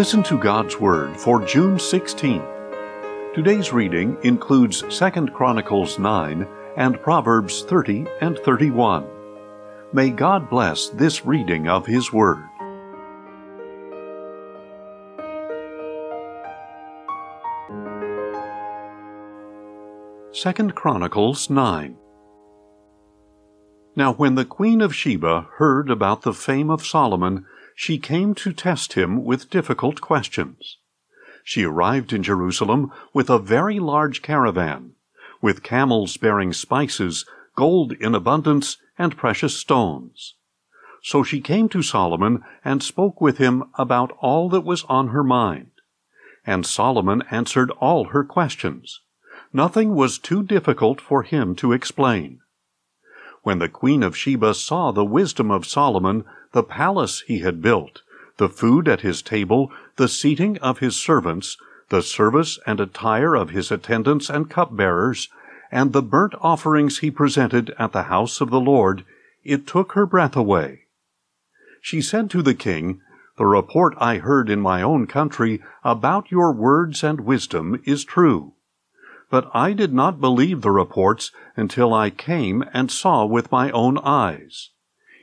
Listen to God's Word for June 16th. Today's reading includes 2 Chronicles 9 and Proverbs 30 and 31. May God bless this reading of His Word. Second Chronicles 9 Now when the queen of Sheba heard about the fame of Solomon, she came to test him with difficult questions. She arrived in Jerusalem with a very large caravan, with camels bearing spices, gold in abundance, and precious stones. So she came to Solomon and spoke with him about all that was on her mind. And Solomon answered all her questions. Nothing was too difficult for him to explain. When the queen of Sheba saw the wisdom of Solomon, the palace he had built, the food at his table, the seating of his servants, the service and attire of his attendants and cupbearers, and the burnt offerings he presented at the house of the Lord, it took her breath away. She said to the king, The report I heard in my own country about your words and wisdom is true. But I did not believe the reports until I came and saw with my own eyes.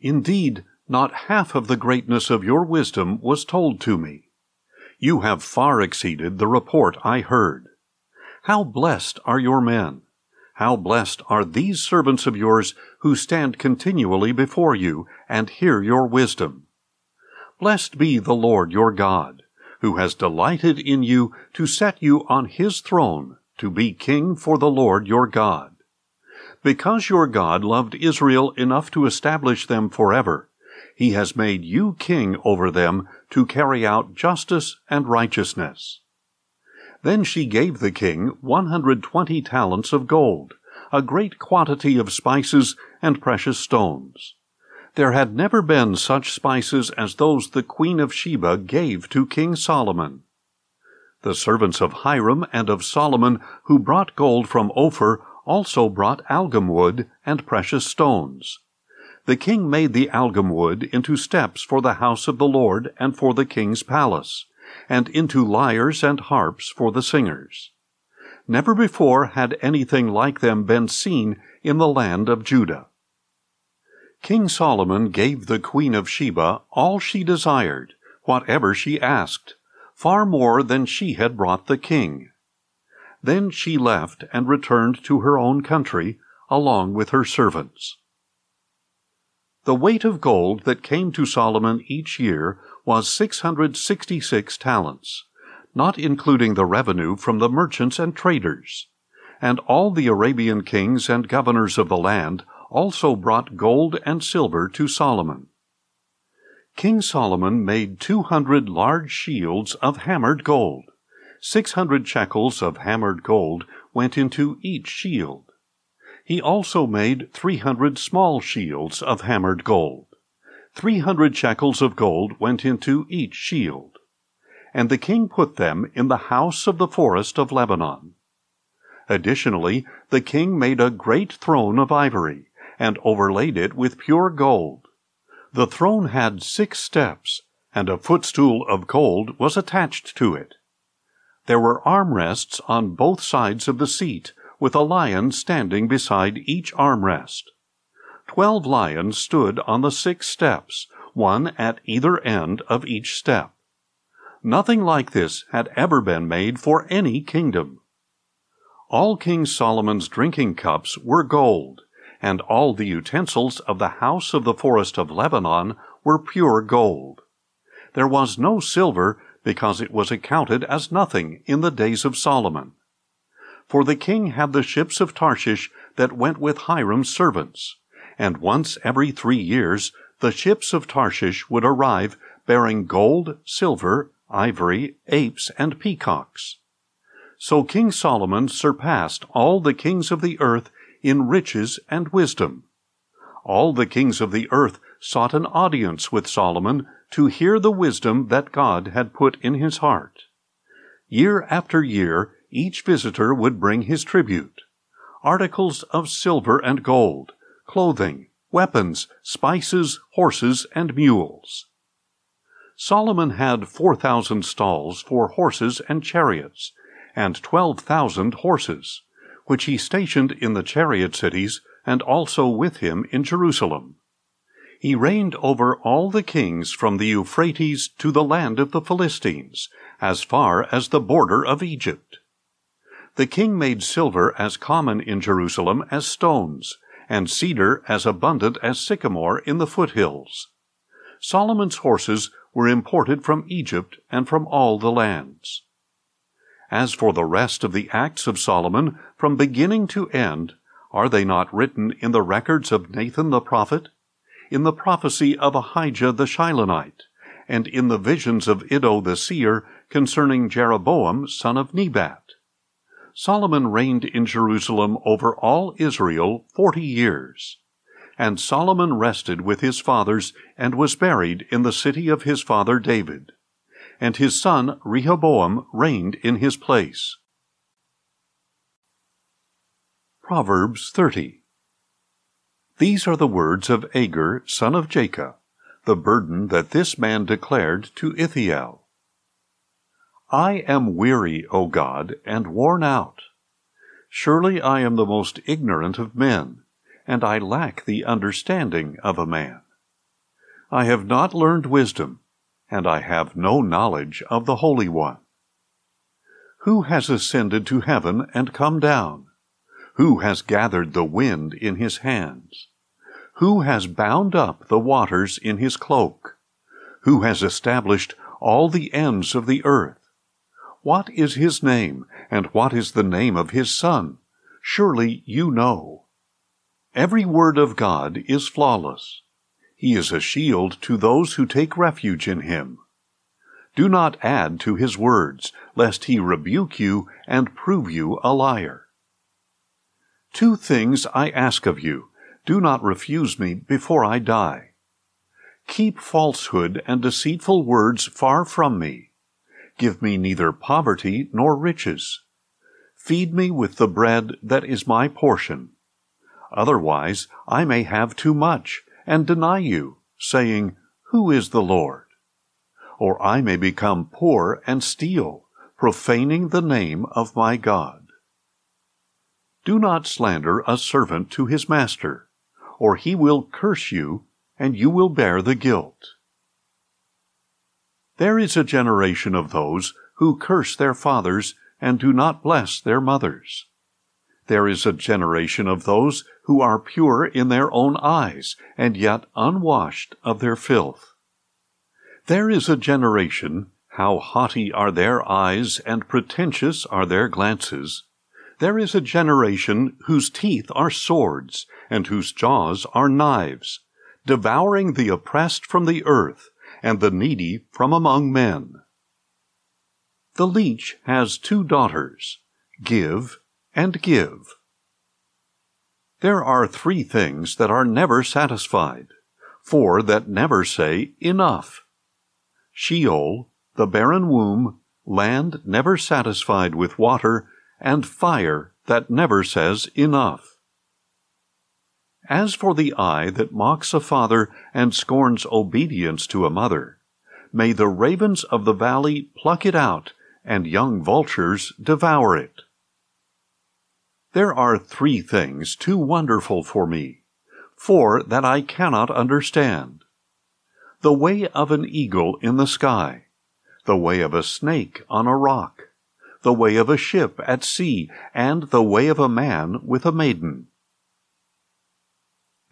Indeed, not half of the greatness of your wisdom was told to me. You have far exceeded the report I heard. How blessed are your men! How blessed are these servants of yours who stand continually before you and hear your wisdom. Blessed be the Lord your God, who has delighted in you to set you on his throne to be king for the Lord your God. Because your God loved Israel enough to establish them forever, he has made you king over them to carry out justice and righteousness. Then she gave the king 120 talents of gold, a great quantity of spices and precious stones. There had never been such spices as those the queen of Sheba gave to King Solomon. The servants of Hiram and of Solomon who brought gold from Ophir also brought algum wood and precious stones the king made the algum wood into steps for the house of the Lord and for the king's palace, and into lyres and harps for the singers. Never before had anything like them been seen in the land of Judah. King Solomon gave the queen of Sheba all she desired, whatever she asked, far more than she had brought the king. Then she left and returned to her own country, along with her servants. The weight of gold that came to Solomon each year was 666 talents, not including the revenue from the merchants and traders. And all the Arabian kings and governors of the land also brought gold and silver to Solomon. King Solomon made 200 large shields of hammered gold. 600 shekels of hammered gold went into each shield. He also made three hundred small shields of hammered gold. Three hundred shekels of gold went into each shield. And the king put them in the house of the forest of Lebanon. Additionally, the king made a great throne of ivory, and overlaid it with pure gold. The throne had six steps, and a footstool of gold was attached to it. There were armrests on both sides of the seat, with a lion standing beside each armrest. Twelve lions stood on the six steps, one at either end of each step. Nothing like this had ever been made for any kingdom. All King Solomon's drinking cups were gold, and all the utensils of the house of the forest of Lebanon were pure gold. There was no silver because it was accounted as nothing in the days of Solomon. For the king had the ships of Tarshish that went with Hiram's servants, and once every three years the ships of Tarshish would arrive bearing gold, silver, ivory, apes, and peacocks. So King Solomon surpassed all the kings of the earth in riches and wisdom. All the kings of the earth sought an audience with Solomon to hear the wisdom that God had put in his heart. Year after year each visitor would bring his tribute articles of silver and gold, clothing, weapons, spices, horses, and mules. Solomon had four thousand stalls for horses and chariots, and twelve thousand horses, which he stationed in the chariot cities, and also with him in Jerusalem. He reigned over all the kings from the Euphrates to the land of the Philistines, as far as the border of Egypt. The king made silver as common in Jerusalem as stones, and cedar as abundant as sycamore in the foothills. Solomon's horses were imported from Egypt and from all the lands. As for the rest of the acts of Solomon, from beginning to end, are they not written in the records of Nathan the prophet, in the prophecy of Ahijah the Shilonite, and in the visions of Iddo the seer concerning Jeroboam son of Nebat? Solomon reigned in Jerusalem over all Israel forty years. And Solomon rested with his fathers and was buried in the city of his father David. And his son Rehoboam reigned in his place. Proverbs 30 These are the words of Agur, son of Jakeh, the burden that this man declared to Ithiel. I am weary, O God, and worn out. Surely I am the most ignorant of men, and I lack the understanding of a man. I have not learned wisdom, and I have no knowledge of the Holy One. Who has ascended to heaven and come down? Who has gathered the wind in his hands? Who has bound up the waters in his cloak? Who has established all the ends of the earth? What is his name, and what is the name of his son? Surely you know. Every word of God is flawless. He is a shield to those who take refuge in him. Do not add to his words, lest he rebuke you and prove you a liar. Two things I ask of you. Do not refuse me before I die. Keep falsehood and deceitful words far from me Give me neither poverty nor riches. Feed me with the bread that is my portion. Otherwise I may have too much, and deny you, saying, Who is the Lord? Or I may become poor and steal, profaning the name of my God. Do not slander a servant to his master, or he will curse you, and you will bear the guilt. There is a generation of those who curse their fathers and do not bless their mothers. There is a generation of those who are pure in their own eyes, and yet unwashed of their filth. There is a generation, how haughty are their eyes and pretentious are their glances. There is a generation whose teeth are swords, and whose jaws are knives, devouring the oppressed from the earth, and the needy from among men. The leech has two daughters, Give and Give. There are three things that are never satisfied, four that never say enough. Sheol, the barren womb, land never satisfied with water, and fire that never says enough. As for the eye that mocks a father and scorns obedience to a mother, may the ravens of the valley pluck it out, and young vultures devour it. There are three things too wonderful for me, four that I cannot understand. The way of an eagle in the sky, the way of a snake on a rock, the way of a ship at sea, and the way of a man with a maiden.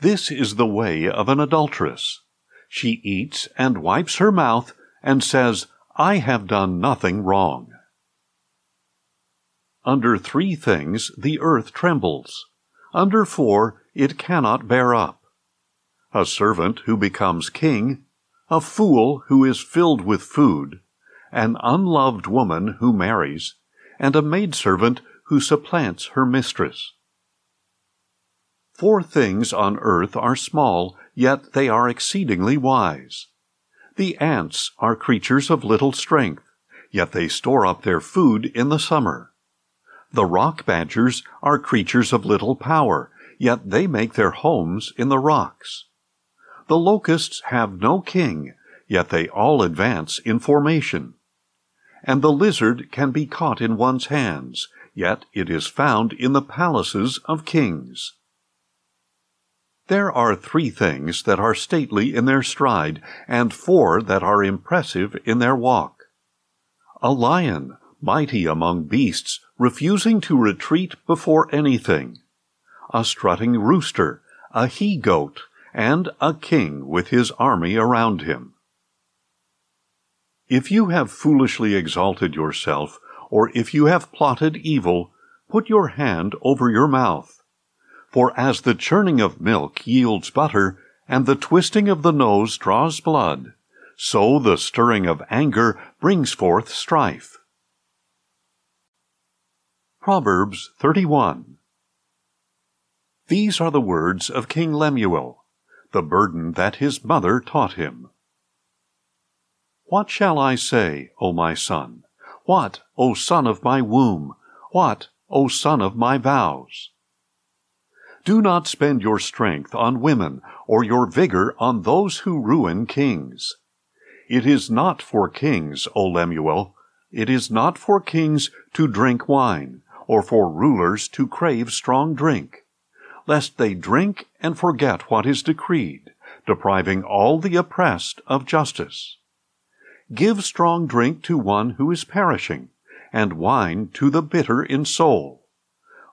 This is the way of an adulteress. She eats and wipes her mouth and says, I have done nothing wrong. Under three things the earth trembles. Under four it cannot bear up. A servant who becomes king, a fool who is filled with food, an unloved woman who marries, and a maidservant who supplants her mistress. Four things on earth are small, yet they are exceedingly wise. The ants are creatures of little strength, yet they store up their food in the summer. The rock badgers are creatures of little power, yet they make their homes in the rocks. The locusts have no king, yet they all advance in formation. And the lizard can be caught in one's hands, yet it is found in the palaces of kings. There are three things that are stately in their stride, and four that are impressive in their walk. A lion, mighty among beasts, refusing to retreat before anything. A strutting rooster, a he goat, and a king with his army around him. If you have foolishly exalted yourself, or if you have plotted evil, put your hand over your mouth. For as the churning of milk yields butter, and the twisting of the nose draws blood, so the stirring of anger brings forth strife. Proverbs 31 These are the words of King Lemuel, the burden that his mother taught him. What shall I say, O my son? What, O son of my womb? What, O son of my vows? Do not spend your strength on women, or your vigor on those who ruin kings. It is not for kings, O Lemuel, it is not for kings to drink wine, or for rulers to crave strong drink, lest they drink and forget what is decreed, depriving all the oppressed of justice. Give strong drink to one who is perishing, and wine to the bitter in soul.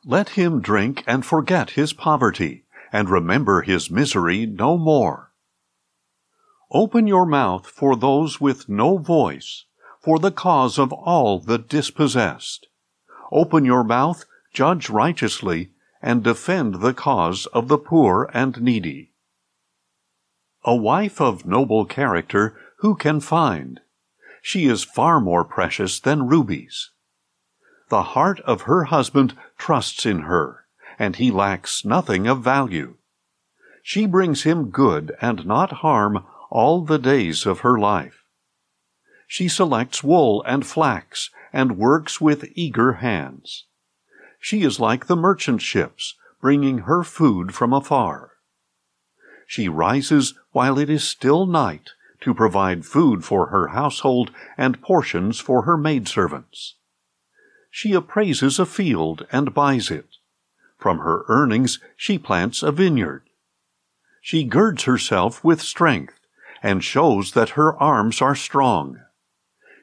Let him drink and forget his poverty, and remember his misery no more. Open your mouth for those with no voice, for the cause of all the dispossessed. Open your mouth, judge righteously, and defend the cause of the poor and needy. A wife of noble character who can find? she is far more precious than rubies. The heart of her husband trusts in her, and he lacks nothing of value. She brings him good and not harm all the days of her life. She selects wool and flax and works with eager hands. She is like the merchant ships, bringing her food from afar. She rises while it is still night to provide food for her household and portions for her maidservants. She appraises a field and buys it. From her earnings she plants a vineyard. She girds herself with strength and shows that her arms are strong.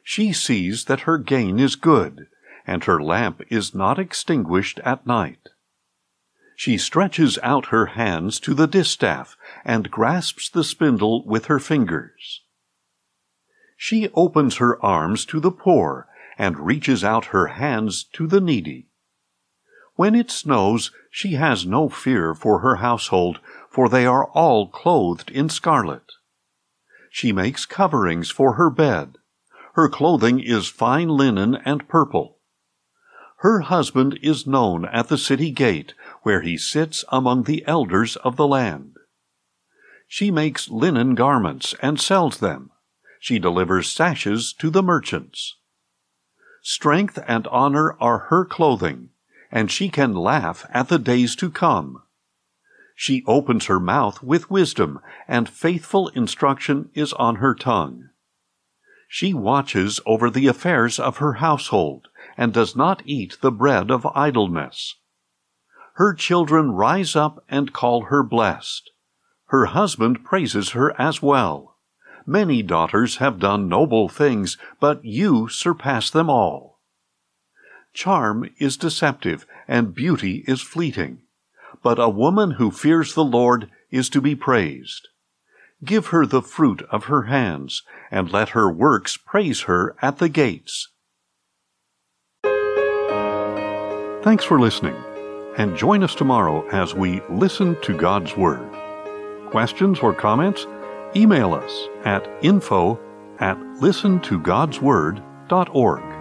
She sees that her gain is good, and her lamp is not extinguished at night. She stretches out her hands to the distaff and grasps the spindle with her fingers. She opens her arms to the poor and reaches out her hands to the needy. When it snows, she has no fear for her household, for they are all clothed in scarlet. She makes coverings for her bed. Her clothing is fine linen and purple. Her husband is known at the city gate, where he sits among the elders of the land. She makes linen garments and sells them. She delivers sashes to the merchants. Strength and honor are her clothing, and she can laugh at the days to come. She opens her mouth with wisdom, and faithful instruction is on her tongue. She watches over the affairs of her household and does not eat the bread of idleness. Her children rise up and call her blessed. Her husband praises her as well. Many daughters have done noble things, but you surpass them all. Charm is deceptive, and beauty is fleeting. But a woman who fears the Lord is to be praised. Give her the fruit of her hands, and let her works praise her at the gates. Thanks for listening, and join us tomorrow as we listen to God's Word. Questions or comments? Email us at info at listentogodsword.org.